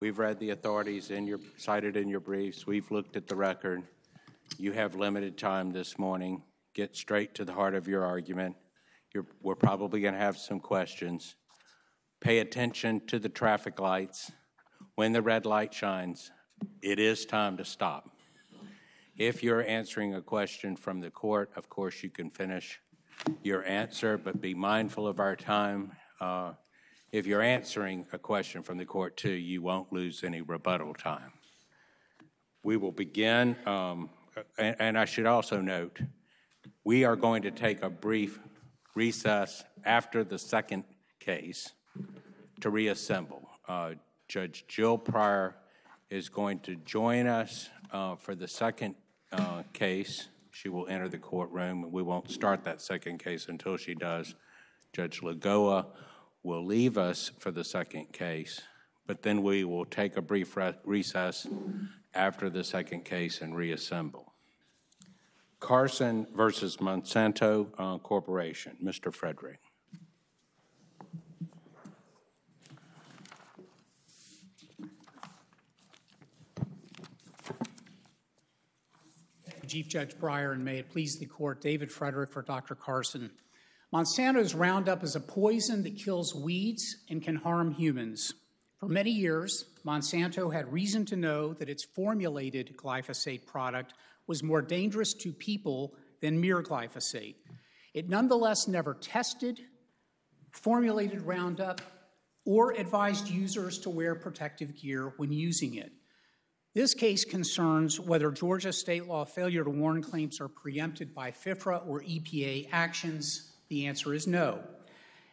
We've read the authorities in your, cited in your briefs. We've looked at the record. You have limited time this morning. Get straight to the heart of your argument. You're, we're probably going to have some questions. Pay attention to the traffic lights. When the red light shines, it is time to stop. If you're answering a question from the court, of course, you can finish your answer, but be mindful of our time. Uh, if you're answering a question from the court, too, you won't lose any rebuttal time. We will begin, um, and, and I should also note, we are going to take a brief recess after the second case to reassemble. Uh, Judge Jill Pryor is going to join us uh, for the second uh, case. She will enter the courtroom. And we won't start that second case until she does. Judge Lagoa will leave us for the second case, but then we will take a brief re- recess after the second case and reassemble. Carson versus Monsanto uh, Corporation. Mr. Frederick. Chief Judge Pryor, and may it please the court, David Frederick for Dr. Carson. Monsanto's Roundup is a poison that kills weeds and can harm humans. For many years, Monsanto had reason to know that its formulated glyphosate product was more dangerous to people than mere glyphosate. It nonetheless never tested, formulated Roundup, or advised users to wear protective gear when using it. This case concerns whether Georgia state law failure to warn claims are preempted by FIFRA or EPA actions. The answer is no.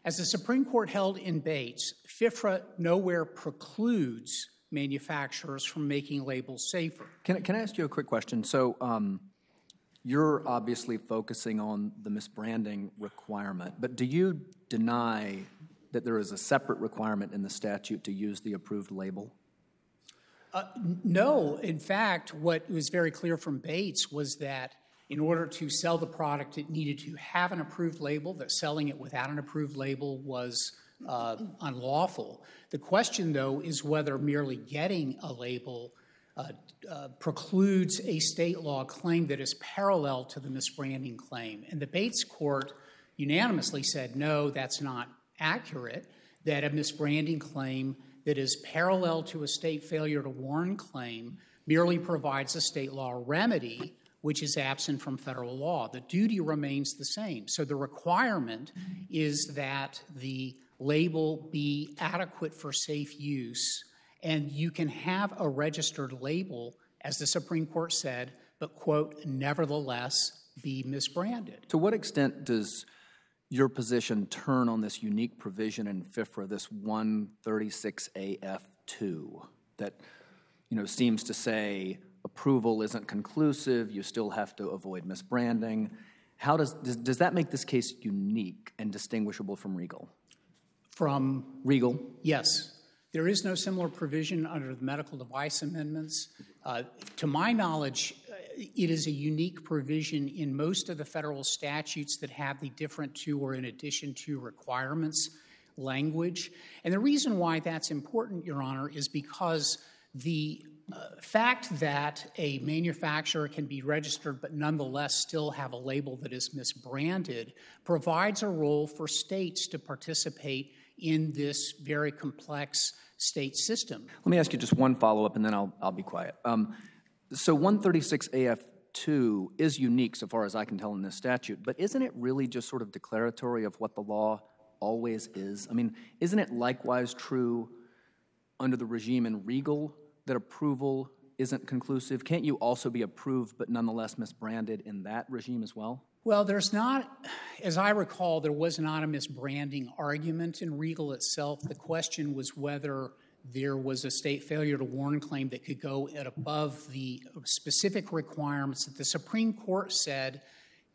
As the Supreme Court held in Bates, FIFRA nowhere precludes manufacturers from making labels safer. Can, can I ask you a quick question? So, um, you're obviously focusing on the misbranding requirement, but do you deny that there is a separate requirement in the statute to use the approved label? Uh, no. In fact, what was very clear from Bates was that in order to sell the product, it needed to have an approved label, that selling it without an approved label was uh, unlawful. The question, though, is whether merely getting a label uh, uh, precludes a state law claim that is parallel to the misbranding claim. And the Bates court unanimously said, no, that's not accurate, that a misbranding claim that is parallel to a state failure to warn claim merely provides a state law remedy which is absent from federal law. The duty remains the same. So the requirement is that the label be adequate for safe use, and you can have a registered label, as the Supreme Court said, but, quote, nevertheless be misbranded. To what extent does your position turn on this unique provision in FIFRA, this 136AF2, that you know seems to say approval isn't conclusive, you still have to avoid misbranding. How does, does, does that make this case unique and distinguishable from Riegel? From Riegel? Yes. There is no similar provision under the medical device amendments. Uh, to my knowledge, it is a unique provision in most of the federal statutes that have the different to or in addition to requirements language. And the reason why that's important, Your Honor, is because the uh, fact that a manufacturer can be registered but nonetheless still have a label that is misbranded provides a role for states to participate in this very complex state system. Let me ask you just one follow up and then I'll, I'll be quiet. Um, so 136 AF2 is unique so far as I can tell in this statute, but isn't it really just sort of declaratory of what the law always is? I mean, isn't it likewise true under the regime in Riegel that approval isn't conclusive? Can't you also be approved but nonetheless misbranded in that regime as well? Well, there's not, as I recall, there was not a misbranding argument in Riegel itself. The question was whether there was a state failure to warn claim that could go at above the specific requirements that the Supreme Court said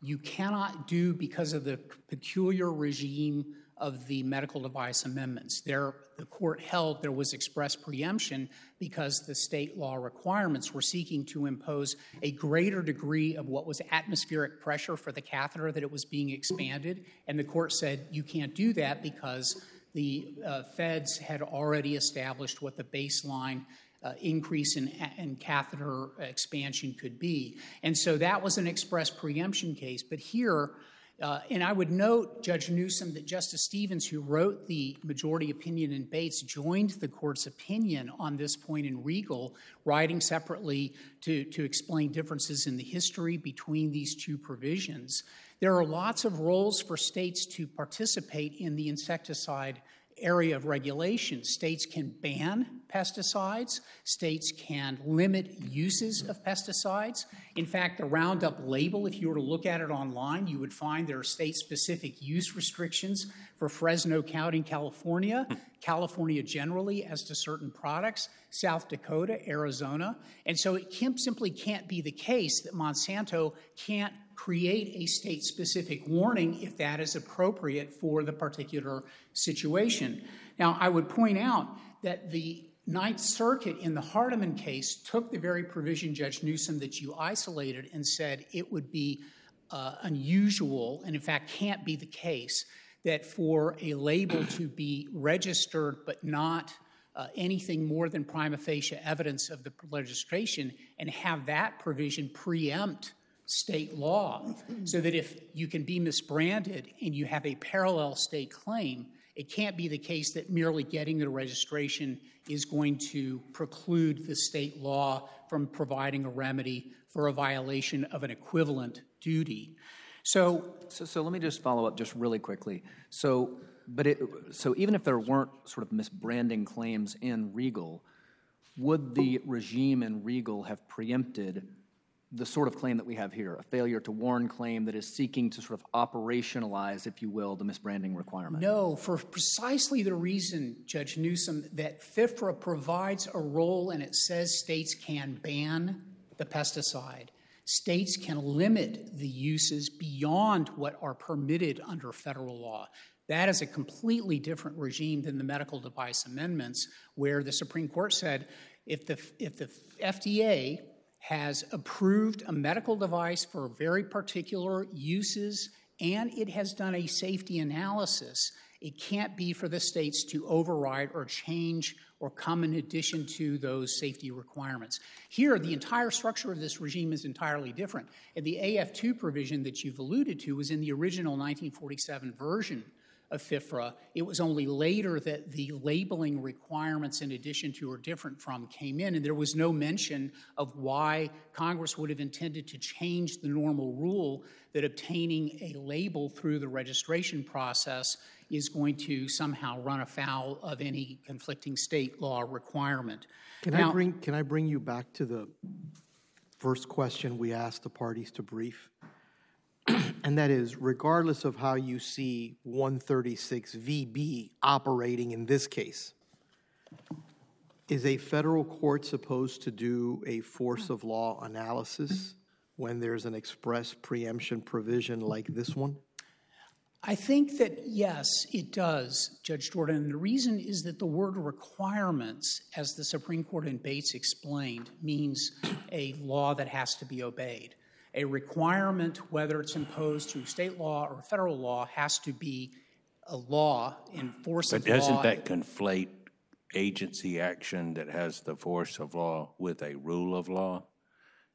you cannot do because of the peculiar regime of the medical device amendments. There, the court held there was express preemption because the state law requirements were seeking to impose a greater degree of what was atmospheric pressure for the catheter that it was being expanded. And the court said you can't do that because the uh, feds had already established what the baseline uh, increase in, in catheter expansion could be. And so that was an express preemption case. But here, uh, and I would note, Judge Newsom, that Justice Stevens, who wrote the majority opinion in Bates, joined the court's opinion on this point in Riegel, writing separately to, to explain differences in the history between these two provisions. There are lots of roles for states to participate in the insecticide area of regulation. States can ban pesticides, states can limit uses of pesticides. In fact, the Roundup label, if you were to look at it online, you would find there are state specific use restrictions for Fresno County, California, California generally as to certain products, South Dakota, Arizona. And so it simply can't be the case that Monsanto can't create a state specific warning if that is appropriate for the particular situation. Now, I would point out that the Ninth Circuit in the Hardeman case took the very provision, Judge Newsom, that you isolated and said it would be uh, unusual and, in fact, can't be the case that for a label to be registered but not uh, anything more than prima facie evidence of the registration and have that provision preempt state law so that if you can be misbranded and you have a parallel state claim, it can't be the case that merely getting the registration is going to preclude the state law from providing a remedy for a violation of an equivalent duty. So, so, so let me just follow up just really quickly. So, but it, so even if there weren't sort of misbranding claims in Riegel, would the regime in Riegel have preempted the sort of claim that we have here, a failure to warn claim that is seeking to sort of operationalize, if you will, the misbranding requirement? No, for precisely the reason, Judge Newsom, that FIFRA provides a role and it says states can ban the pesticide. States can limit the uses beyond what are permitted under federal law. That is a completely different regime than the medical device amendments, where the Supreme Court said if the, if the FDA has approved a medical device for very particular uses and it has done a safety analysis. It can't be for the states to override or change or come in addition to those safety requirements. Here, the entire structure of this regime is entirely different. And the AF2 provision that you've alluded to was in the original 1947 version of FIFRA. It was only later that the labeling requirements, in addition to or different from, came in, and there was no mention of why Congress would have intended to change the normal rule that obtaining a label through the registration process is going to somehow run afoul of any conflicting state law requirement. Can now, I bring can I bring you back to the first question we asked the parties to brief? And that is regardless of how you see 136 VB operating in this case, is a federal court supposed to do a force of law analysis when there's an express preemption provision like this one? I think that yes, it does, Judge Jordan. And the reason is that the word requirements, as the Supreme Court in Bates explained, means a law that has to be obeyed a requirement, whether it's imposed through state law or federal law, has to be a law, enforcement But doesn't that conflate agency action that has the force of law with a rule of law,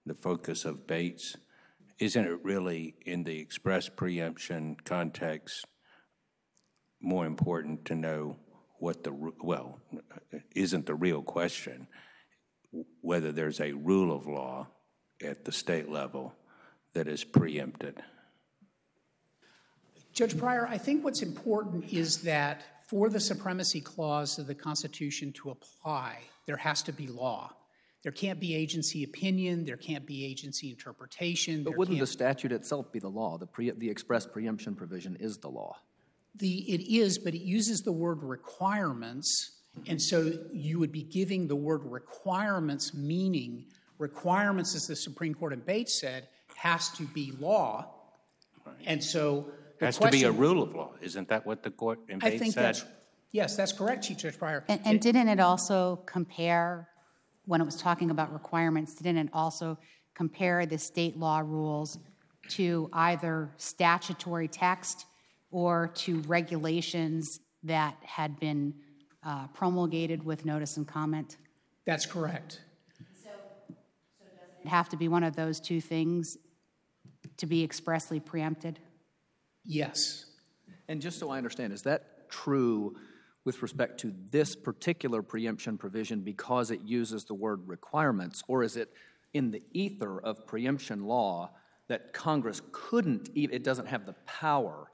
the focus of Bates? Isn't it really, in the express preemption context, more important to know what the, well, isn't the real question whether there's a rule of law at the state level that is preempted? Judge Pryor, I think what's important is that for the supremacy clause of the Constitution to apply, there has to be law. There can't be agency opinion, there can't be agency interpretation. But wouldn't the statute itself be the law? The, pre- the express preemption provision is the law. The, it is, but it uses the word requirements, and so you would be giving the word requirements meaning. Requirements, as the Supreme Court in Bates said, has to be law. And so the has question, to be a rule of law. Isn't that what the court in I think said? That's, yes, that's correct, Chief Judge Pryor. And, and it, didn't it also compare, when it was talking about requirements, didn't it also compare the state law rules to either statutory text or to regulations that had been uh, promulgated with notice and comment? That's correct. So so it have to be one of those two things to be expressly preempted? Yes. And just so I understand, is that true with respect to this particular preemption provision because it uses the word requirements, or is it in the ether of preemption law that Congress couldn't, it doesn't have the power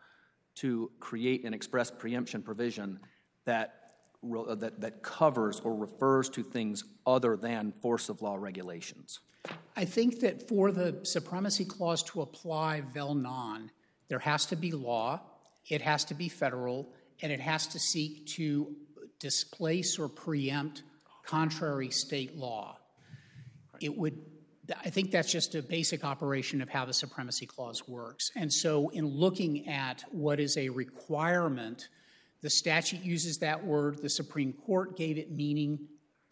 to create an express preemption provision that, re- Uh, that, that covers or refers to things other than force of law regulations? I think that for the supremacy clause to apply vel non, there has to be law, it has to be federal, and it has to seek to displace or preempt contrary state law. It would, I think that's just a basic operation of how the supremacy clause works. And so, in looking at what is a requirement, the statute uses that word, the Supreme Court gave it meaning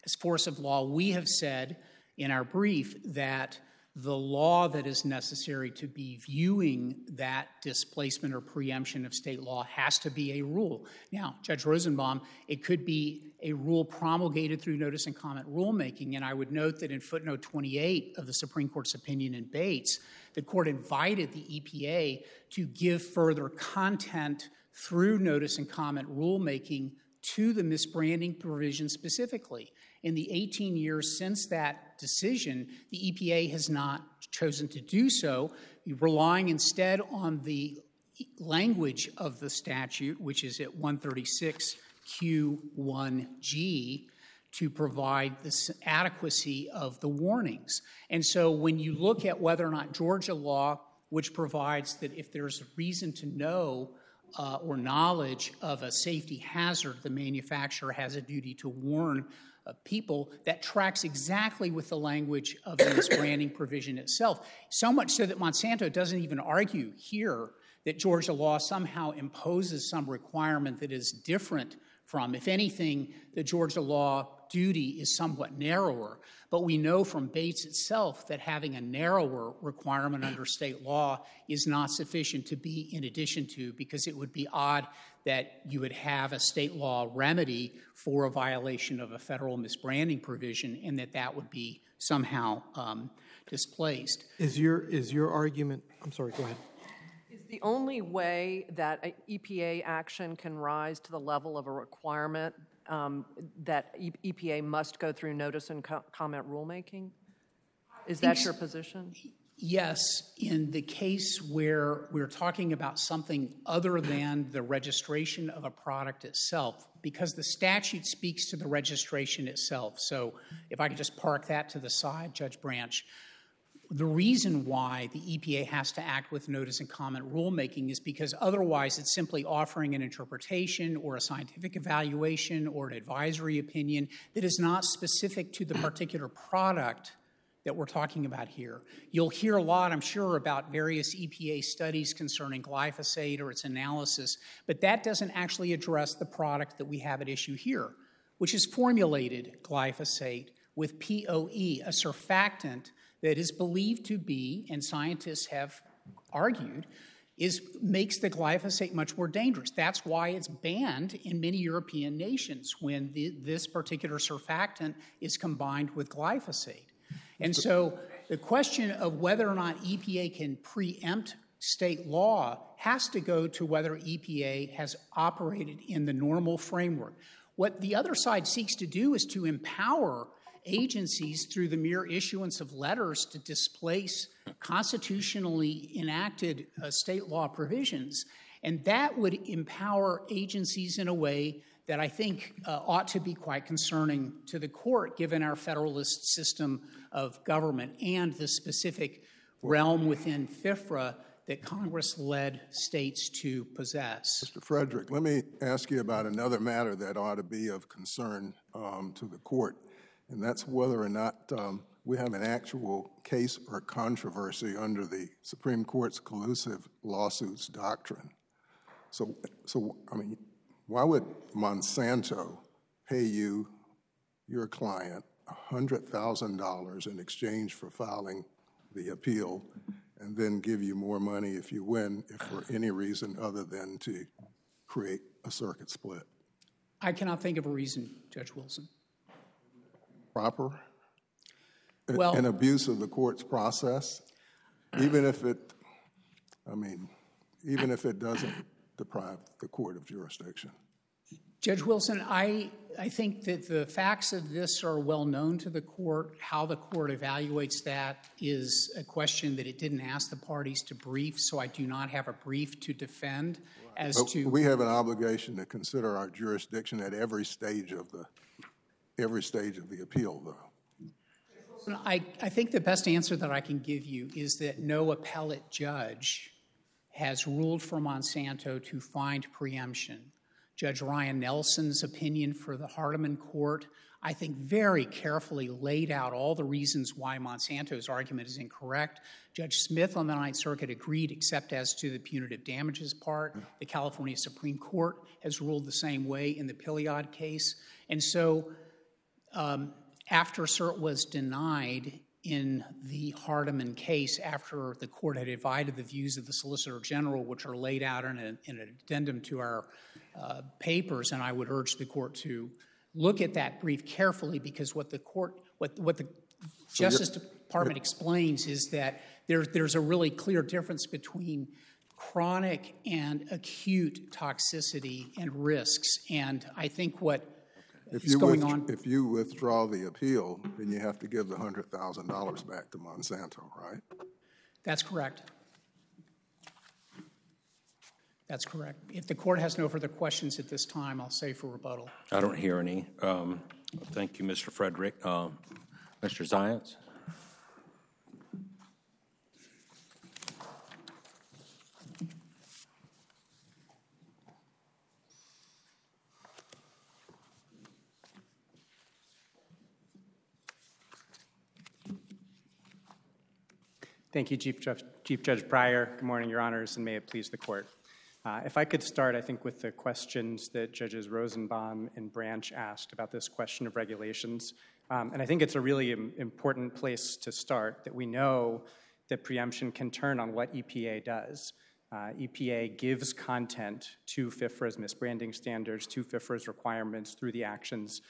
as force of law. We have said in our brief that the law that is necessary to be viewing that displacement or preemption of state law has to be a rule. Now, Judge Rosenbaum, it could be a rule promulgated through notice and comment rulemaking, and I would note that in footnote 28 of the Supreme Court's opinion in Bates, the court invited the EPA to give further content through notice and comment rulemaking to the misbranding provision specifically. In the 18 years since that decision, the EPA has not chosen to do so, relying instead on the language of the statute, which is at 136Q1G, to provide the adequacy of the warnings. And so when you look at whether or not Georgia law, which provides that if there's a reason to know uh, or knowledge of a safety hazard, the manufacturer has a duty to warn uh, people that tracks exactly with the language of this branding provision itself. So much so that Monsanto doesn't even argue here that Georgia law somehow imposes some requirement that is different from. If anything, the Georgia law duty is somewhat narrower. But we know from Bates itself that having a narrower requirement under state law is not sufficient to be in addition to, because it would be odd that you would have a state law remedy for a violation of a federal misbranding provision and that that would be somehow um, displaced. Is your, is your argument, I'm sorry, go ahead. Is the only way that a EPA action can rise to the level of a requirement um, that EPA must go through notice and co- comment rulemaking? Is that your position? Yes, in the case where we're talking about something other than the registration of a product itself, because the statute speaks to the registration itself. So if I could just park that to the side, Judge Branch. The reason why the EPA has to act with notice and comment rulemaking is because otherwise it's simply offering an interpretation or a scientific evaluation or an advisory opinion that is not specific to the particular product that we're talking about here. You'll hear a lot, I'm sure, about various EPA studies concerning glyphosate or its analysis, but that doesn't actually address the product that we have at issue here, which is formulated glyphosate with POE, a surfactant that is believed to be, and scientists have argued, is makes the glyphosate much more dangerous. That's why it's banned in many European nations when the, this particular surfactant is combined with glyphosate. And so the question of whether or not EPA can preempt state law has to go to whether EPA has operated in the normal framework. What the other side seeks to do is to empower agencies through the mere issuance of letters to displace constitutionally enacted uh, state law provisions. And that would empower agencies in a way that I think uh, ought to be quite concerning to the court, given our federalist system of government and the specific realm within FIFRA that Congress led states to possess. Mr. Frederick, let me ask you about another matter that ought to be of concern um, to the court, and that's whether or not um, we have an actual case or controversy under the Supreme Court's collusive lawsuits doctrine. So, so I mean, why would Monsanto pay you, your client, $100,000 in exchange for filing the appeal and then give you more money if you win, if for any reason other than to create a circuit split? I cannot think of a reason, Judge Wilson. Proper? Well- An abuse of the court's process, even if it, I mean, even if it doesn't deprive the court of jurisdiction? Judge Wilson, I, I think that the facts of this are well known to the court. How the court evaluates that is a question that it didn't ask the parties to brief, so I do not have a brief to defend as But to. we have an obligation to consider our jurisdiction at every stage of the, every stage of the appeal, though. I, I think the best answer that I can give you is that no appellate judge has ruled for Monsanto to find preemption. Judge Ryan Nelson's opinion for the Hardeman Court, I think, very carefully laid out all the reasons why Monsanto's argument is incorrect. Judge Smith on the Ninth Circuit agreed, except as to the punitive damages part. The California Supreme Court has ruled the same way in the Pilliod case. And so after cert was denied in the Hardeman case, after the court had divided the views of the Solicitor General, which are laid out in, a, in an addendum to our uh, papers, and I would urge the court to look at that brief carefully because what the court, what, what the Justice Department explains is that there, there's a really clear difference between chronic and acute toxicity and risks. And I think what If is you going withdraw- on. If you withdraw the appeal, then you have to give the hundred thousand dollars back to Monsanto, right? That's correct. That's correct. If the court has no further questions at this time, I'll say for rebuttal. I don't hear any. Um, Thank you, Mr. Frederick. Um, Mr. Zients? Thank you, Chief Judge, Chief Judge Pryor. Good morning, Your Honors, and may it please the Court. Uh, if I could start, I think, with the questions that Judges Rosenbaum and Branch asked about this question of regulations. Um, and I think it's a really im- important place to start that we know that preemption can turn on what EPA does. Uh, EPA gives content to FIFRA's misbranding standards, to FIFRA's requirements through the actions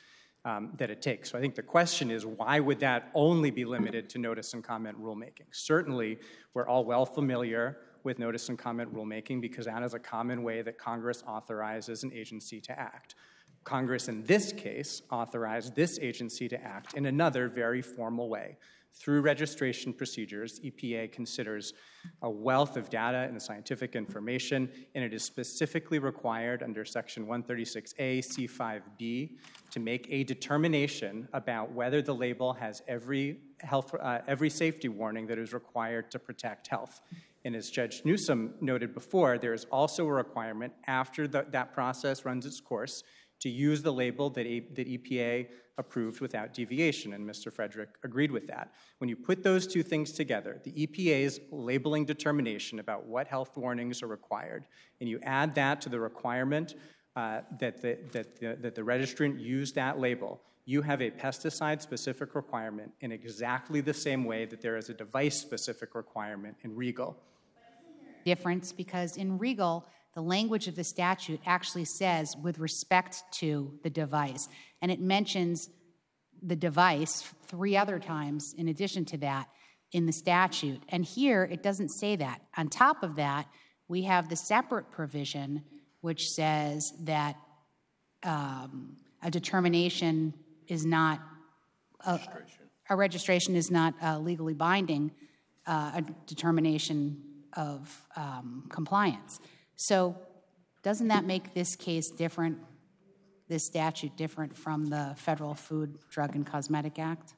um, that it takes. So I think the question is why would that only be limited to notice and comment rulemaking? Certainly, we're all well familiar with notice and comment rulemaking because that is a common way that Congress authorizes an agency to act. Congress, in this case, authorized this agency to act in another very formal way. Through registration procedures, EPA considers a wealth of data and scientific information, and it is specifically required under Section 136A, C5B, to make a determination about whether the label has every health, uh, every safety warning that is required to protect health. And as Judge Newsom noted before, there is also a requirement after the, that process runs its course to use the label that, a, that EPA approved without deviation, and Mr. Frederick agreed with that. When you put those two things together, the EPA's labeling determination about what health warnings are required, and you add that to the requirement uh, that, the, that, the, that the registrant use that label, you have a pesticide specific requirement in exactly the same way that there is a device specific requirement in Riegel. difference because in Riegel, the language of the statute actually says with respect to the device, and it mentions the device three other times in addition to that in the statute. And here, it doesn't say that. On top of that, we have the separate provision which says that um, a determination is not a, a registration is not uh, legally binding, uh, a determination of um, compliance. So, doesn't that make this case different, this statute different from the Federal Food, Drug, and Cosmetic Act?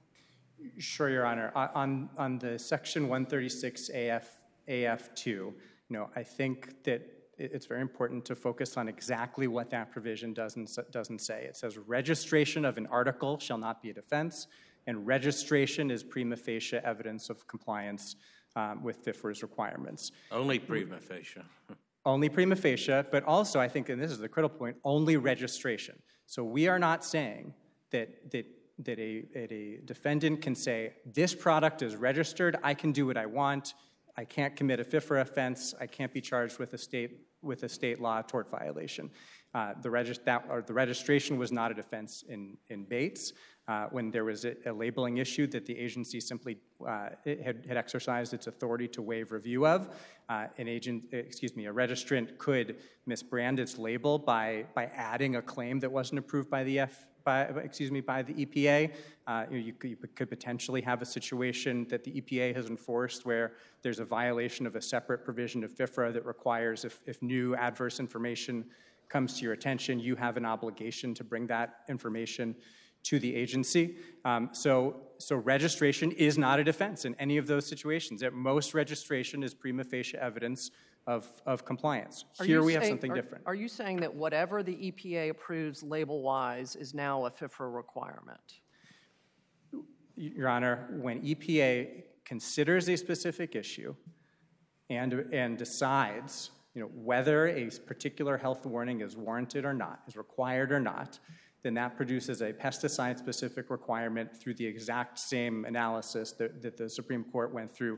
Sure, Your Honor. On- On, on the Section 136 AF, AF2, you know, I think that it's very important to focus on exactly what that provision doesn't, doesn't say. It says registration of an article shall not be a defense, and registration is prima facie evidence of compliance um, with FIFRA's requirements. Only prima facie. Only prima facie, but also, I think, and this is the critical point, only registration. So we are not saying that, that, that, a, that a defendant can say, this product is registered, I can do what I want, I can't commit a FIFRA offense, I can't be charged with a state, with a state law tort violation. Uh, the, regis- that, or the registration was not a defense in, in Bates. Uh, when there was a, a, labeling issue that the agency simply uh, had, had, exercised its authority to waive review of. Uh, an agent, excuse me, a registrant could misbrand its label by, by adding a claim that wasn't approved by the F, by, excuse me, by the EPA. Uh, you, could, you, could, potentially have a situation that the EPA has enforced where there's a violation of a separate provision of FIFRA that requires if, if new adverse information comes to your attention, you have an obligation to bring that information to the agency. Um, so, so registration is not a defense in any of those situations. At most, registration is prima facie evidence of, of compliance. Are Here we saying, have something are, different. Are you saying that whatever the EPA approves label-wise is now a FIFRA requirement? Your Honor, when EPA considers a specific issue and, and decides you know, whether a particular health warning is warranted or not, is required or not, then that produces a pesticide-specific requirement through the exact same analysis that, that the Supreme Court went through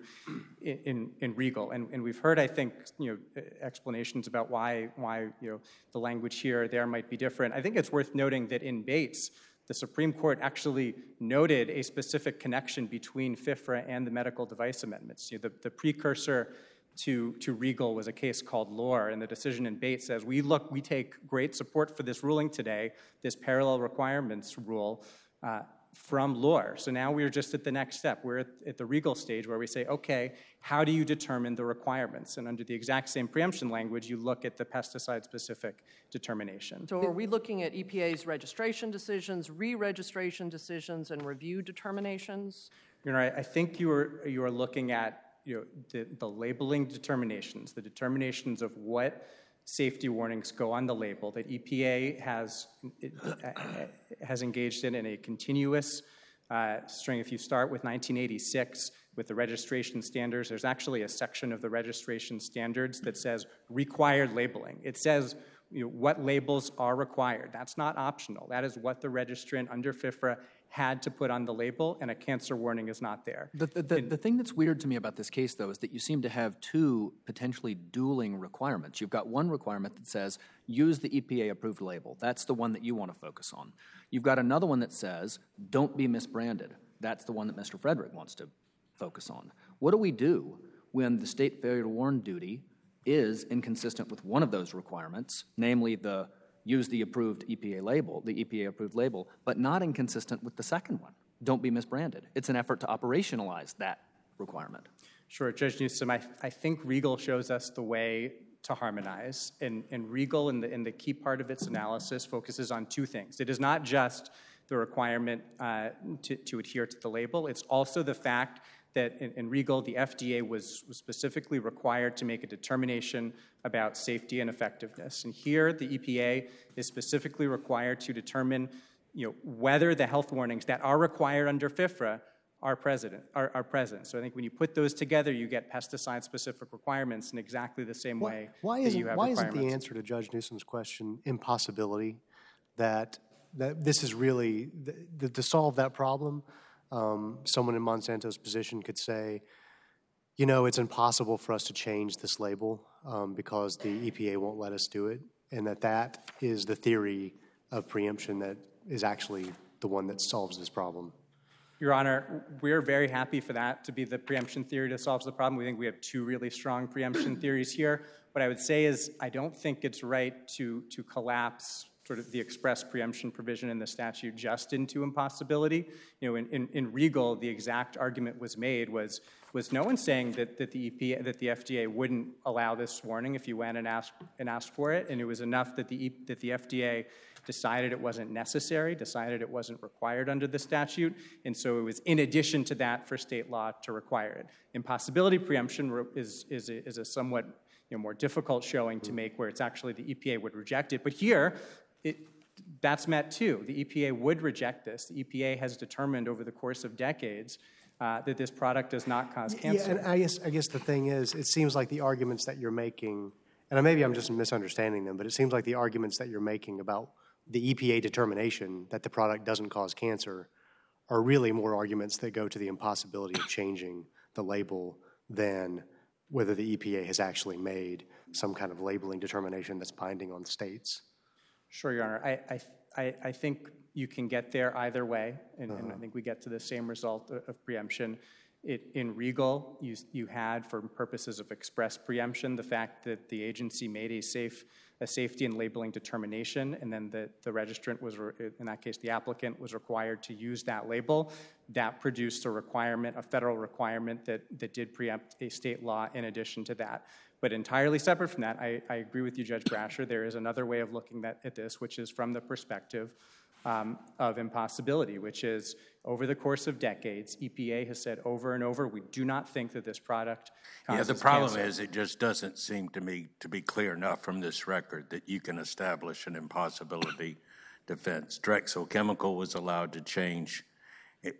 in, in, in Riegel. And, and, we've heard, I think, you know, explanations about why, why you know, the language here or there might be different. I think it's worth noting that in Bates, the Supreme Court actually noted a specific connection between FIFRA and the medical device amendments. You know, the, the precursor to, to Riegel was a case called Lohr, and the decision in Bates says we look, we take great support for this ruling today, this parallel requirements rule. Uh, from Lohr. So now we're just at the next step. We're at, at, the Riegel stage where we say, okay, how do you determine the requirements? And under the exact same preemption language, you look at the pesticide specific determination. So are we looking at EPA's registration decisions, re registration decisions, and review determinations? You know, I, I think you are, you are looking at you know, the, the labeling determinations, the determinations of what safety warnings go on the label that EPA has, has engaged in in a continuous uh, string. If you start with 1986 with the registration standards, there's actually a section of the registration standards that says required labeling. It says you know, what labels are required. That's not optional. That is what the registrant under FIFRA had to put on the label, and a cancer warning is not there. The, the, the, the, thing that's weird to me about this case, though, is that you seem to have two potentially dueling requirements. You've got one requirement that says use the EPA approved label. That's the one that you want to focus on. You've got another one that says don't be misbranded. That's the one that Mr. Frederick wants to focus on. What do we do when the state failure to warn duty is inconsistent with one of those requirements, namely the use the approved EPA label, the EPA approved label, but not inconsistent with the second one. Don't be misbranded. It's an effort to operationalize that requirement. Sure, Judge Newsom, I, I think Riegel shows us the way to harmonize. And, and Riegel, in the, in the key part of its analysis, focuses on two things. It is not just the requirement uh, to, to adhere to the label, it's also the fact that in, Riegel, the FDA was, was specifically required to make a determination about safety and effectiveness. And here, the EPA is specifically required to determine you know, whether the health warnings that are required under FIFRA are present, are, are present. So I think when you put those together, you get pesticide-specific requirements in exactly the same why, way why isn't, Why isn't the answer to Judge Newsom's question impossibility? That, that this is really, to solve that problem, someone in Monsanto's position could say, you know, it's impossible for us to change this label um, because the EPA won't let us do it, and that that is the theory of preemption that is actually the one that solves this problem. Your Honor, we're very happy for that to be the preemption theory that solves the problem. We think we have two really strong preemption theories here. What I would say is I don't think it's right to, to collapse sort of the express preemption provision in the statute just into impossibility. You know, in, in, in, Riegel, the exact argument was made was, was no one saying that, that the EPA, that the FDA wouldn't allow this warning if you went and asked, and asked for it, and it was enough that the, that the FDA decided it wasn't necessary, decided it wasn't required under the statute, and so it was in addition to that for state law to require it. Impossibility preemption is, is, a, is a somewhat you know, more difficult showing to make where it's actually the EPA would reject it. But here, it, that's met too. The EPA would reject this. The EPA has determined over the course of decades uh, that this product does not cause cancer. Yeah, and I guess, I guess the thing is, it seems like the arguments that you're making, and maybe I'm just misunderstanding them, but it seems like the arguments that you're making about the EPA determination that the product doesn't cause cancer are really more arguments that go to the impossibility of changing the label than whether the EPA has actually made some kind of labeling determination that's binding on states. Sure, Your Honor. I, I, I, think you can get there either way, and, and I uh-huh. think we get to the same result of, of preemption. It, in Riegel, you, you had, for purposes of express preemption, the fact that the agency made a safe, a safety and labeling determination, and then the, the registrant was, re- in that case, the applicant was required to use that label. That produced a requirement, a federal requirement that, that did preempt a state law in addition to that. But entirely separate from that, I, I agree with you, Judge Brasher. There is another way of looking at, at this, which is from the perspective um, of impossibility, which is over the course of decades, EPA has said over and over, we do not think that this product Yeah, the problem cancer. is, it just doesn't seem to me to be clear enough from this record that you can establish an impossibility defense. Drexel Chemical was allowed to change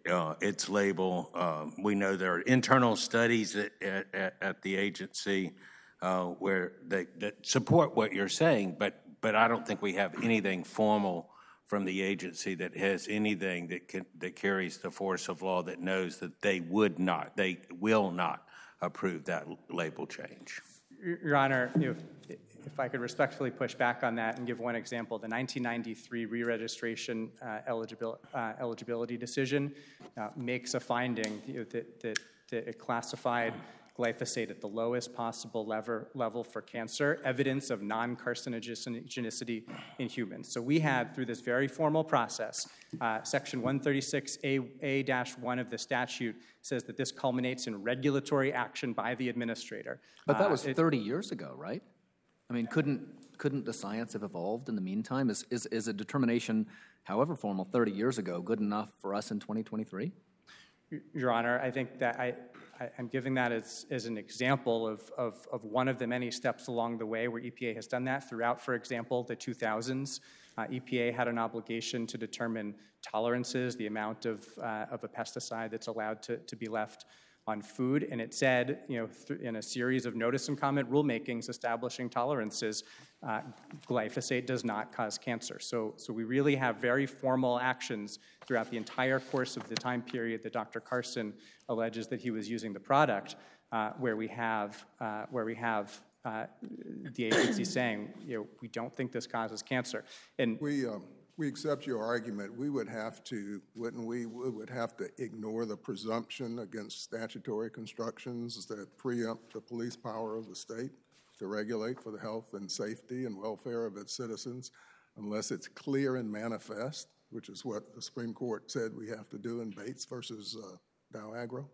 uh, its label. Um, We know there are internal studies at, at, at the agency uh, where they, that support what you're saying, but, but I don't think we have anything formal from the agency that has anything that can, that carries the force of law that knows that they would not, they will not approve that label change. Your Honor, you know, if- I could respectfully push back on that and give one example, the 1993 re-registration uh, eligibil- uh, eligibility decision uh, makes a finding you know, that, that, that it classified glyphosate at the lowest possible lever, level for cancer, evidence of non-carcinogenicity in humans. So we had, through this very formal process, uh, Section 136A-1 of the statute says that this culminates in regulatory action by the administrator. But that Uh, was it- 30 years ago, right? I mean, couldn't, couldn't the science have evolved in the meantime? Is, is, is a determination, however formal, 30 years ago, good enough for us in 2023? Your Honor, I think that I, I- I'm giving that as, as an example of, of, of one of the many steps along the way where EPA has done that throughout, for example, the 2000s. Uh, EPA had an obligation to determine tolerances, the amount of, uh, of a pesticide that's allowed to, to be left on food, and it said, you know, th- in a series of notice and comment rulemakings establishing tolerances, uh, glyphosate does not cause cancer. So, so we really have very formal actions throughout the entire course of the time period that Dr. Carson alleges that he was using the product, uh, where we have, uh, where we have uh, the agency saying, you know, we don't think this causes cancer. And We, um, we accept your argument. We would have to, wouldn't we, we would have to ignore the presumption against statutory constructions that preempt the police power of the state to regulate for the health and safety and welfare of its citizens unless it's clear and manifest, which is what the Supreme Court said we have to do in Bates versus uh, Dow Agro.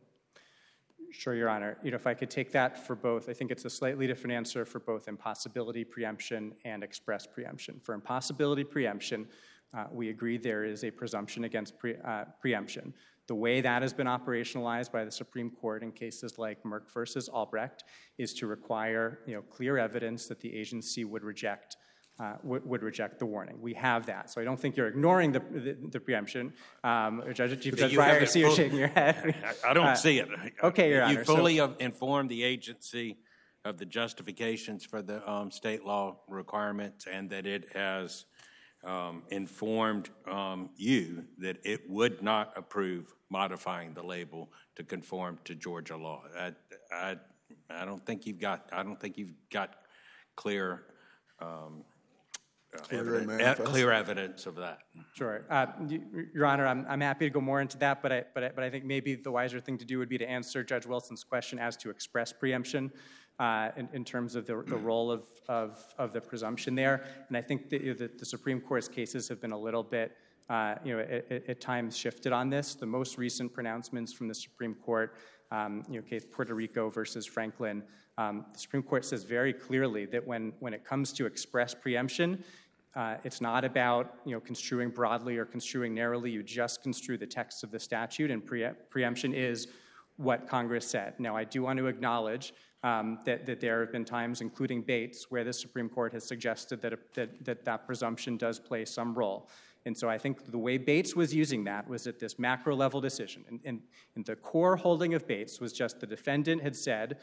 Sure, Your Honor. You know, if I could take that for both, I think it's a slightly different answer for both impossibility preemption and express preemption. For impossibility preemption, uh, we agree there is a presumption against pre, uh, preemption. The way that has been operationalized by the Supreme Court in cases like Merck versus Albrecht is to require, you know, clear evidence that the agency would reject uh, would, would reject the warning. We have that, so I don't think you're ignoring the, the, the preemption. Um, Judge, Chief Judge you Pryor, I see you're shaking your head. I I don't Uh, see it. okay, Your Honor, You fully have informed the agency of the justifications for the um, state law requirements and that it has um, informed um, you that it would not approve modifying the label to conform to Georgia law. I, I, I don't think you've got, I don't think you've got clear um, uh, Clear evidence, manifest. clear evidence of that. Sure. Uh, Your Honor, I'm, I'm happy to go more into that, but I, but, I, but I think maybe the wiser thing to do would be to answer Judge Wilson's question as to express preemption uh, in, in terms of the, the role of, of, of the presumption there. And I think that, the, the Supreme Court's cases have been a little bit, uh, you know, at, at- at times shifted on this. The most recent pronouncements from the Supreme Court, um, you know, case Puerto Rico versus Franklin, um, the Supreme Court says very clearly that when, when it comes to express preemption, uh, It's not about, you know, construing broadly or construing narrowly. You just construe the text of the statute, and pre- preemption is what Congress said. Now, I do want to acknowledge um, that, that there have been times, including Bates, where the Supreme Court has suggested that, a, that, that that presumption does play some role. And so I think the way Bates was using that was at this macro level decision. And, and, and the core holding of Bates was just the defendant had said,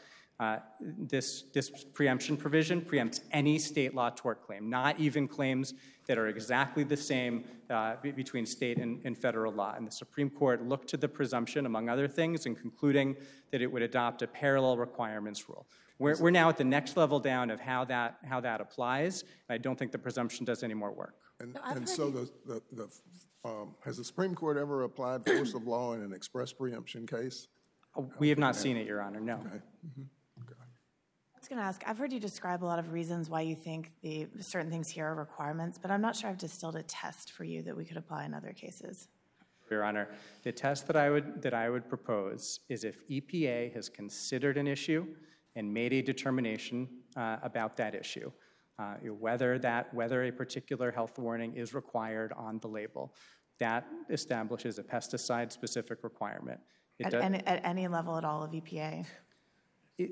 this, this preemption provision preempts any state law tort claim, not even claims that are exactly the same uh, between state and, and federal law. And the Supreme Court looked to the presumption, among other things, in concluding that it would adopt a parallel requirements rule. We're, we're now at the next level down of how that, how that applies. I don't think the presumption does any more work. And, and so the, the, the, um, has the Supreme Court ever applied force of law in an express preemption case? We have not seen it, Your Honor, no. I was going to ask, I've heard you describe a lot of reasons why you think the certain things here are requirements, but I'm not sure I've distilled a test for you that we could apply in other cases. Your Honor, the test that I would, that I would propose is if EPA has considered an issue and made a determination uh, about that issue, uh, whether that, whether a particular health warning is required on the label, that establishes a pesticide-specific requirement. At any, at any level at all of EPA.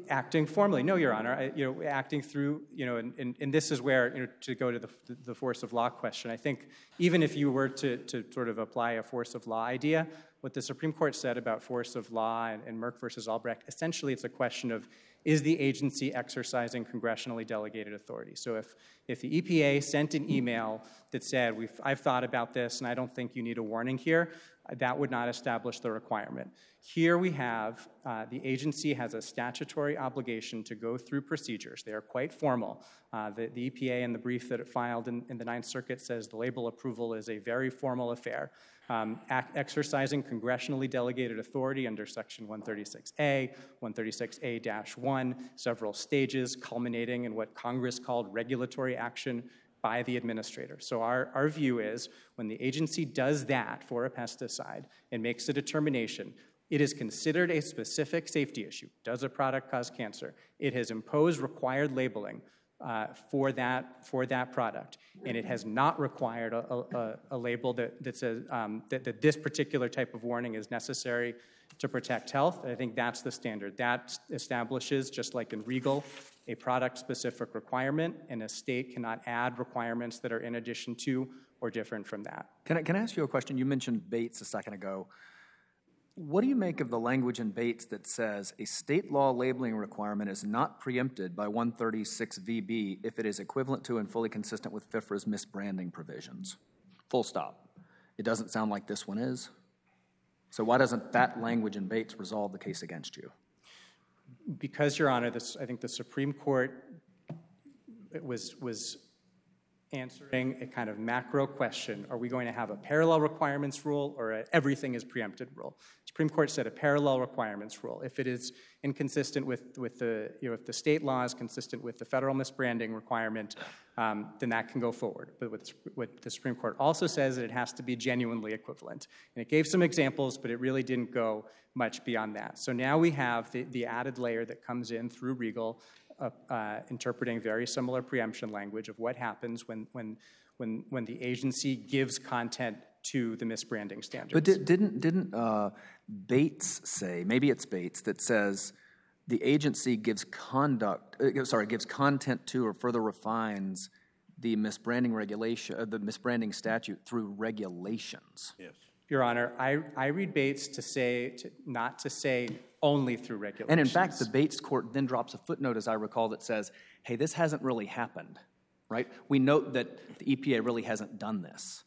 Acting formally, no, Your Honor. I- You know, acting through, you know, and, and, and this is where, you know, to go to the, the force of law question, I think even if you were to, to sort of apply a force of law idea, what the Supreme Court said about force of law and, and Merck versus Albrecht, essentially it's a question of is the agency exercising congressionally delegated authority? So if, if the EPA sent an email that said, We've, I've thought about this and I don't think you need a warning here, that would not establish the requirement. Here we have uh, the agency has a statutory obligation to go through procedures. They are quite formal. Uh, the, the EPA in the brief that it filed in, in the Ninth Circuit says the label approval is a very formal affair. Um, ac- exercising congressionally delegated authority under Section 136A, 136A 1, several stages culminating in what Congress called regulatory action by the administrator. So, our, our view is when the agency does that for a pesticide and makes a determination, it is considered a specific safety issue. Does a product cause cancer? It has imposed required labeling uh, for, that, for that product, and it has not required a, a, a label that, that says um, that, that this particular type of warning is necessary to protect health. I think that's the standard. That establishes, just like in Riegel, a product specific requirement, and a state cannot add requirements that are in addition to or different from that. Can I, can I ask you a question? You mentioned Bates a second ago. What do you make of the language in Bates that says a state law labeling requirement is not preempted by 136 VB if it is equivalent to and fully consistent with FIFRA's misbranding provisions? Full stop. It doesn't sound like this one is. So why doesn't that language in Bates resolve the case against you? Because, Your Honor, this, I think the Supreme Court was, was answering a kind of macro question. Are we going to have a parallel requirements rule or everything is preempted rule? Supreme Court said a parallel requirements rule. If it is inconsistent with, with the, you know, if the state law is consistent with the federal misbranding requirement, um, then that can go forward. But what, what the Supreme Court also says that it has to be genuinely equivalent. And it gave some examples, but it really didn't go much beyond that. So now we have the, the added layer that comes in through Riegel uh, uh, interpreting very similar preemption language of what happens when, when, when, when the agency gives content to the misbranding standards. But di- didn't didn't uh, Bates say? Maybe it's Bates that says the agency gives conduct. Uh, sorry, gives content to or further refines the misbranding regulation, uh, the misbranding statute through regulations. Yes. Your Honor, I, I read Bates to say, to, not to say only through regulations. And in fact, the Bates court then drops a footnote, as I recall, that says, "Hey, this hasn't really happened." Right? We note that the EPA really hasn't done this.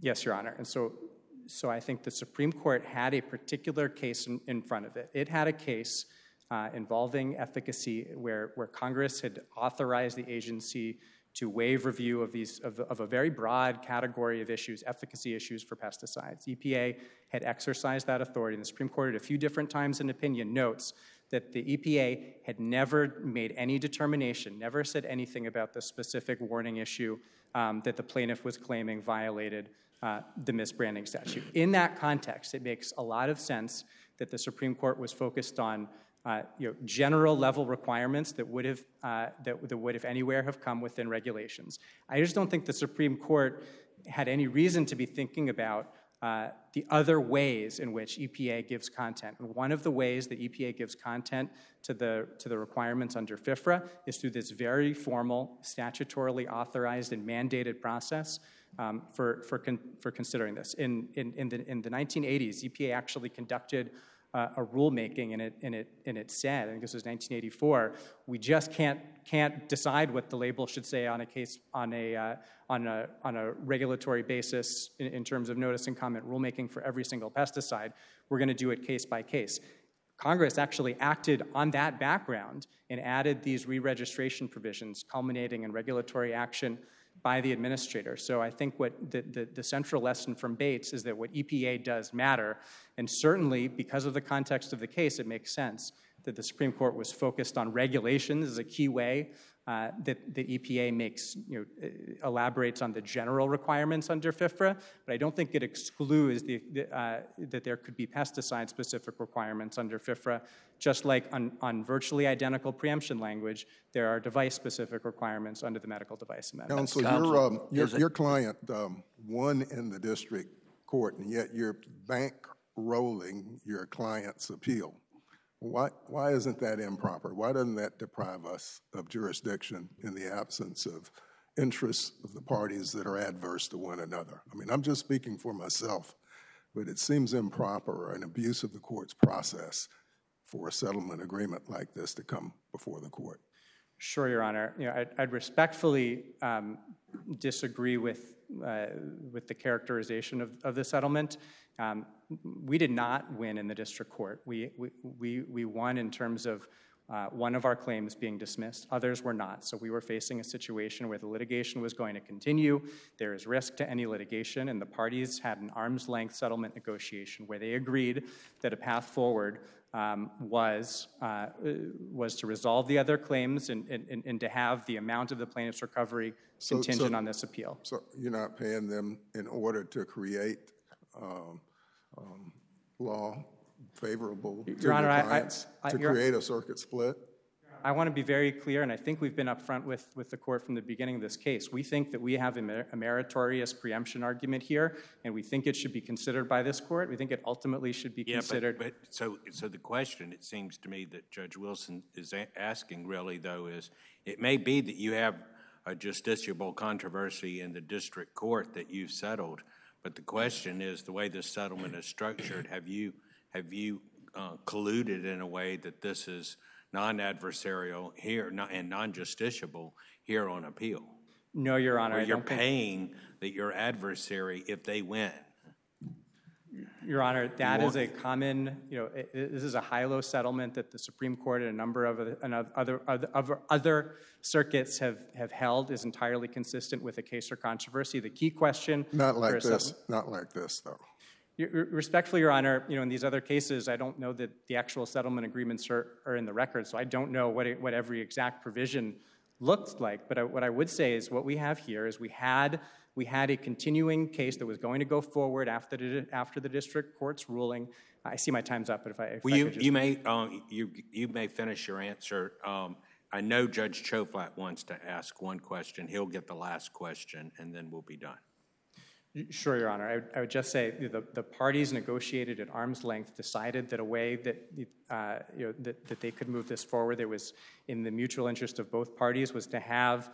Yes, Your Honor. And so, so I think the Supreme Court had a particular case in, in front of it. It had a case uh, involving efficacy where, where Congress had authorized the agency to waive review of these of, of a very broad category of issues, efficacy issues for pesticides. EPA had exercised that authority, and the Supreme Court, at a few different times in opinion, notes that the EPA had never made any determination, never said anything about the specific warning issue um, that the plaintiff was claiming violated uh, the misbranding statute. In that context, it makes a lot of sense that the Supreme Court was focused on uh, you know, general level requirements that would have uh, that, that would, if anywhere, have come within regulations. I just don't think the Supreme Court had any reason to be thinking about uh, the other ways in which EPA gives content. And one of the ways that EPA gives content to the, to the requirements under FIFRA is through this very formal, statutorily authorized and mandated process um, for, for, con- for considering this. In, in, in, the, in the 1980s, EPA actually conducted uh, a rulemaking, and it, and, it, and it said, I think this was 1984, we just can't, can't decide what the label should say on a case, on a, uh, on a, on a regulatory basis in, in terms of notice and comment rulemaking for every single pesticide. We're going to do it case by case. Congress actually acted on that background and added these re registration provisions, culminating in regulatory action by the administrator. So I think what the, the, the, central lesson from Bates is that what EPA does matter. And certainly, because of the context of the case, it makes sense that the Supreme Court was focused on regulations as a key way uh, that the EPA makes, you know, uh, elaborates on the general requirements under FIFRA, but I don't think it excludes the, the, uh, that there could be pesticide-specific requirements under FIFRA, just like on, on virtually identical preemption language, there are device-specific requirements under the Medical Device Amendment. Counsel, your, um, your, your, client um, won in the district court, and yet you're bankrolling your client's appeal. Why, why isn't that improper? Why doesn't that deprive us of jurisdiction in the absence of interests of the parties that are adverse to one another? I mean, I'm just speaking for myself, but it seems improper or an abuse of the court's process for a settlement agreement like this to come before the court. Sure, Your Honor. You know, I'd, I'd respectfully um, disagree with, uh, with the characterization of, of the settlement. Um, we did not win in the district court. We, we, we, we won in terms of uh, one of our claims being dismissed, others were not. So we were facing a situation where the litigation was going to continue. There is risk to any litigation, and the parties had an arm's length settlement negotiation where they agreed that a path forward um, was, uh, was to resolve the other claims and, and, and, to have the amount of the plaintiff's recovery contingent so, on this appeal. So you're not paying them in order to create um, um, law favorable to Your Honor, clients I, I, to create a circuit split? I want to be very clear, and I think we've been upfront with, with the court from the beginning of this case. We think that we have a, mer- a, meritorious preemption argument here, and we think it should be considered by this court. We think it ultimately should be yeah, considered. But, but so, so the question, it seems to me, that Judge Wilson is a- asking really, though, is it may be that you have a justiciable controversy in the district court that you've settled, but the question is, the way this settlement is structured, have you have you uh, colluded in a way that this is non-adversarial here and non-justiciable here on appeal? No, Your Honor. Where you're paying that your adversary if they win. Your Honor, that is a common, you know, it, this is a high-low settlement that the Supreme Court and a number of other, other, other, other circuits have, have held is entirely consistent with a case or controversy. The key question... Not like this, not like this, though. Respectfully, Your Honor, you know, in these other cases, I don't know that the actual settlement agreements are, are in the record, so I don't know what, it, what every exact provision looked like. But I, what I would say is what we have here is we had we had a continuing case that was going to go forward after the, after the district court's ruling. I see my time's up, but if I, if well, I you, just... you may um, you you may finish your answer. Um, I know Judge Tjoflat wants to ask one question. He'll get the last question, and then we'll be done. Sure, Your Honor. I would, I would just say the, the parties negotiated at arm's length, decided that a way that, uh, you know, that, that they could move this forward that was in the mutual interest of both parties was to have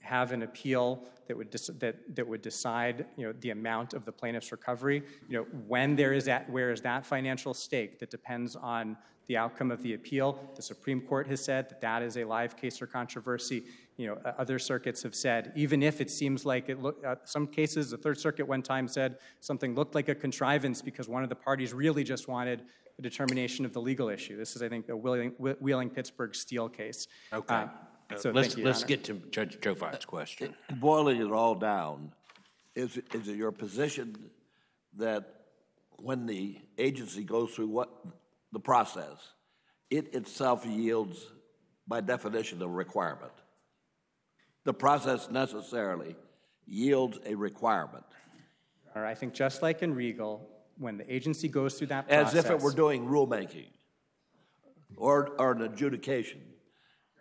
have an appeal that would that that would decide you know the amount of the plaintiff's recovery. You know when there is that where is that financial stake that depends on the outcome of the appeal. The Supreme Court has said that that is a live case or controversy. You know, other circuits have said, even if it seems like it look, uh, some cases, the Third Circuit one time said something looked like a contrivance because one of the parties really just wanted a determination of the legal issue. This is, I think, the Wheeling, Wheeling Pittsburgh Steel case. Okay. Uh, so let's you, let's get to Judge Tjoflat's question. Boiling it all down, is is it your position that when the agency goes through what the process, it itself yields, by definition, a requirement. The process necessarily yields a requirement. I think just like in Riegel, when the agency goes through that process. As if it were doing rulemaking or, or an adjudication.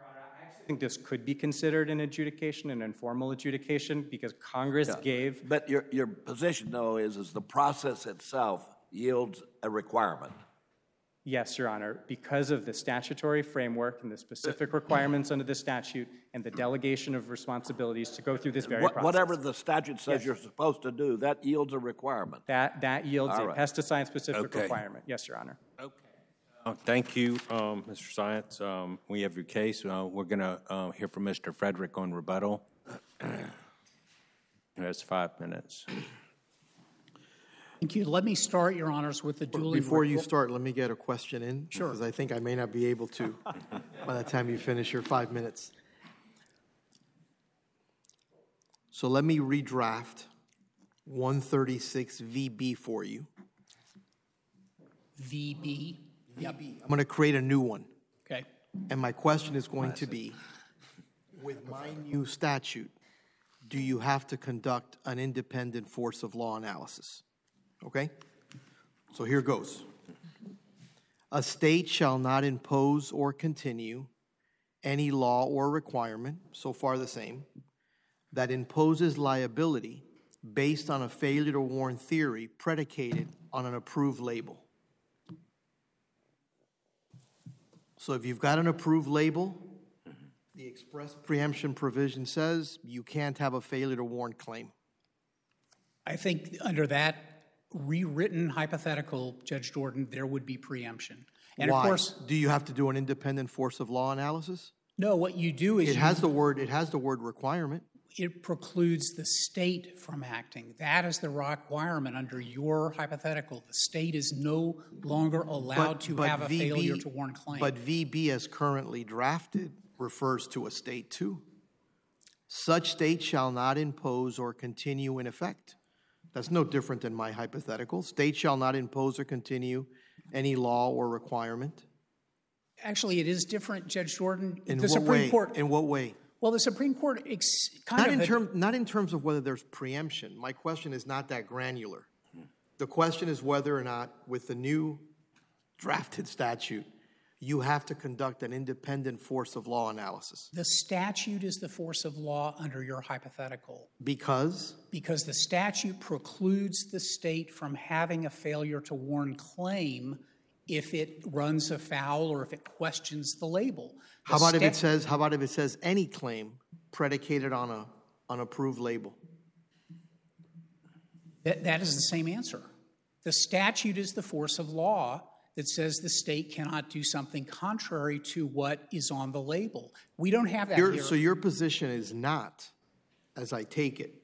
I think this could be considered an adjudication, an informal adjudication, because Congress yeah. gave. But your, your position, though, is, is the process itself yields a requirement. Yes, Your Honor, because of the statutory framework and the specific requirements under the statute and the delegation of responsibilities to go through this very process. Whatever the statute says yes. you're supposed to do, that yields a requirement. That, that yields All a right. pesticide-specific okay. requirement. Yes, Your Honor. Okay. Uh, Thank you, um, Mr. Science. Um, We have your case. Uh, We're going to hear from Mr. Frederick on rebuttal. That's five minutes. Thank you. Let me start, Your Honors, with the duly. Before you start, let me get a question in. Sure. Because I think I may not be able to by the time you finish your five minutes. So let me redraft 136 VB for you. VB. Yep. I'm going to create a new one. Okay. And my question is going to be, with my new statute, do you have to conduct an independent force of law analysis? Okay? So here goes. A state shall not impose or continue any law or requirement, so far the same, that imposes liability based on a failure to warn theory predicated on an approved label. So if you've got an approved label, the express preemption provision says you can't have a failure to warn claim. I think under that rewritten hypothetical, Judge Jordan, there would be preemption. And Why? of course, do you have to do an independent force of law analysis? no, what you do is It you- has the word. It has the word requirement. it precludes the state from acting. That is the requirement under your hypothetical. The state is no longer allowed to have a failure to warn claim. But VB, as currently drafted, refers to a state too. Such state shall not impose or continue in effect. That's no different than my hypothetical. State shall not impose or continue any law or requirement. Actually, it is different, Judge Jordan. In the what Supreme way? Court. In what way? Well, the Supreme Court ex- kind Not of in, not in terms of whether there's preemption. My question is not that granular. The question is whether or not, with the new drafted statute, you have to conduct an independent force of law analysis. the statute is the force of law under your hypothetical Because because the statute precludes the state from having a failure to warn claim if it runs afoul or if it questions the label. The how about if it says how about if it says any claim predicated on a on approved label? That, that is the same answer. The statute is the force of law that says the state cannot do something contrary to what is on the label. We don't have that Your, here. so your position is not, as I take it,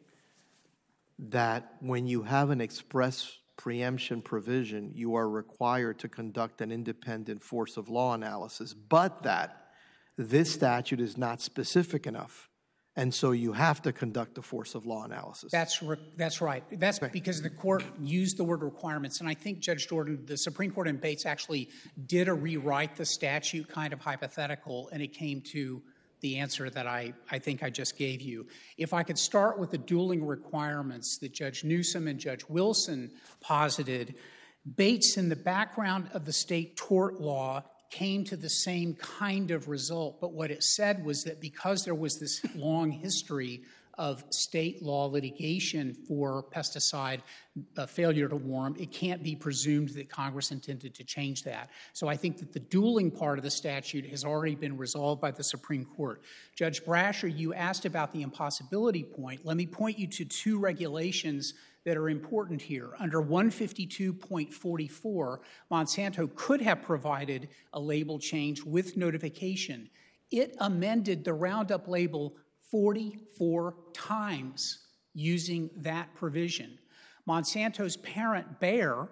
that when you have an express preemption provision, you are required to conduct an independent force of law analysis, but that this statute is not specific enough, and so you have to conduct a force of law analysis. That's, re- that's right. That's because the court used the word requirements. And I think, Judge Jordan, the Supreme Court in Bates actually did a rewrite the statute kind of hypothetical, and it came to the answer that I, I think I just gave you. If I could start with the dueling requirements that Judge Newsom and Judge Wilson posited, Bates, in the background of the state tort law, came to the same kind of result. But what it said was that because there was this long history of state law litigation for pesticide uh, failure to warm, it can't be presumed that Congress intended to change that. So I think that the dueling part of the statute has already been resolved by the Supreme Court. Judge Brasher, you asked about the impossibility point. Let me point you to two regulations that are important here. Under 152.44, Monsanto could have provided a label change with notification. It amended the Roundup label 44 times using that provision. Monsanto's parent, Bayer,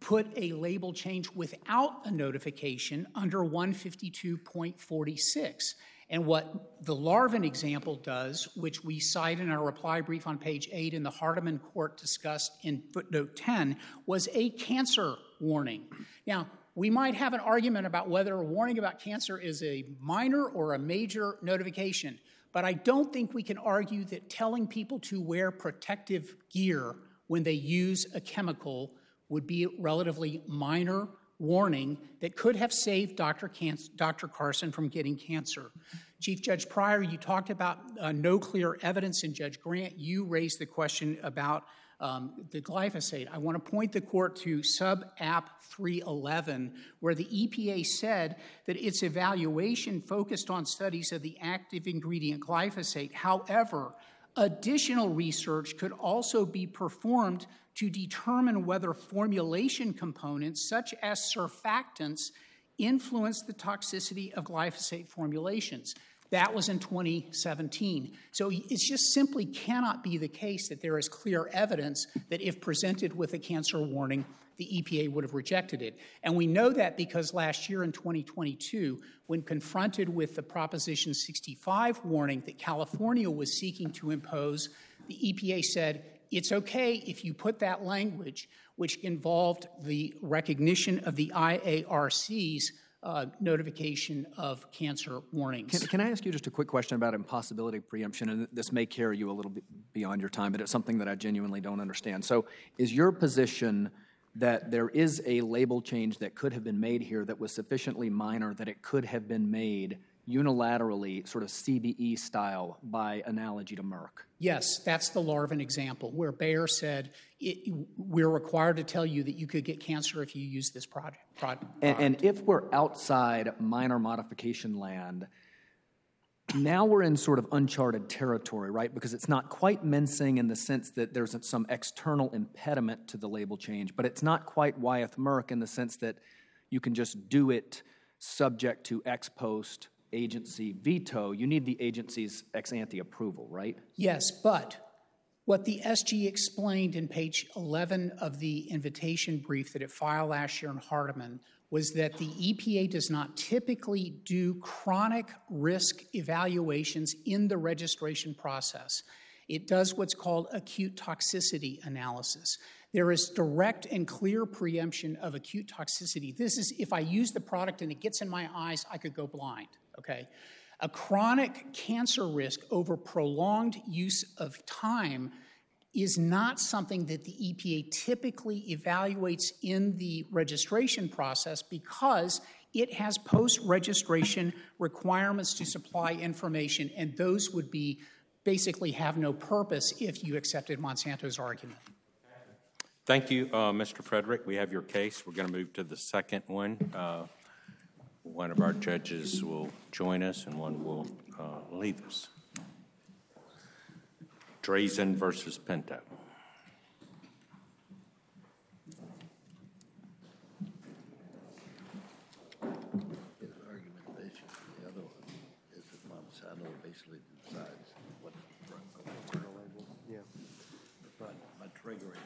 put a label change without a notification under 152.46. And what the Larvin example does, which we cite in our reply brief on page 8 and the Hardeman court discussed in footnote 10, was a cancer warning. Now, we might have an argument about whether a warning about cancer is a minor or a major notification, but I don't think we can argue that telling people to wear protective gear when they use a chemical would be relatively minor warning that could have saved Dr. Can- Dr. Carson from getting cancer. Chief Judge Pryor, you talked about uh, no clear evidence, and Judge Grant, you raised the question about um, the glyphosate. I want to point the court to sub app 311, where the EPA said that its evaluation focused on studies of the active ingredient glyphosate. However, Additional research could also be performed to determine whether formulation components such as surfactants influence the toxicity of glyphosate formulations. That was in 2017. So it just simply cannot be the case that there is clear evidence that if presented with a cancer warning, the EPA would have rejected it. And we know that because last year in 2022, when confronted with the Proposition 65 warning that California was seeking to impose, the EPA said, it's okay if you put that language, which involved the recognition of the IARC's uh, notification of cancer warnings. Can, can I ask you just a quick question about impossibility preemption? And this may carry you a little bit beyond your time, but it's something that I genuinely don't understand. So, is your position that there is a label change that could have been made here that was sufficiently minor that it could have been made unilaterally, sort of CBE style, by analogy to Merck? Yes, that's the Larvin example, where Bayer said, it, We're required to tell you that you could get cancer if you use this product. product. And, and if we're outside minor modification land, now we're in sort of uncharted territory, right? Because it's not quite mensing in the sense that there's some external impediment to the label change, but it's not quite Wyeth Merck in the sense that you can just do it subject to ex post agency veto. You need the agency's ex ante approval, right? Yes, but what the SG explained in page 11 of the invitation brief that it filed last year in Hardeman was that the EPA does not typically do chronic risk evaluations in the registration process. It does what's called acute toxicity analysis. There is direct and clear preemption of acute toxicity. This is if I use the product and it gets in my eyes, I could go blind, okay? A chronic cancer risk over prolonged use of time is not something that the EPA typically evaluates in the registration process because it has post registration requirements to supply information, and those would be basically have no purpose if you accepted Monsanto's argument. Thank you, uh, Mr. Frederick. We have your case. We're going to move to the second one. Uh, one of our judges will join us, and one will uh, leave us. Drazen versus Pinto. Basically, the other one is that Monsanto basically decides what's Yeah. by, by triggering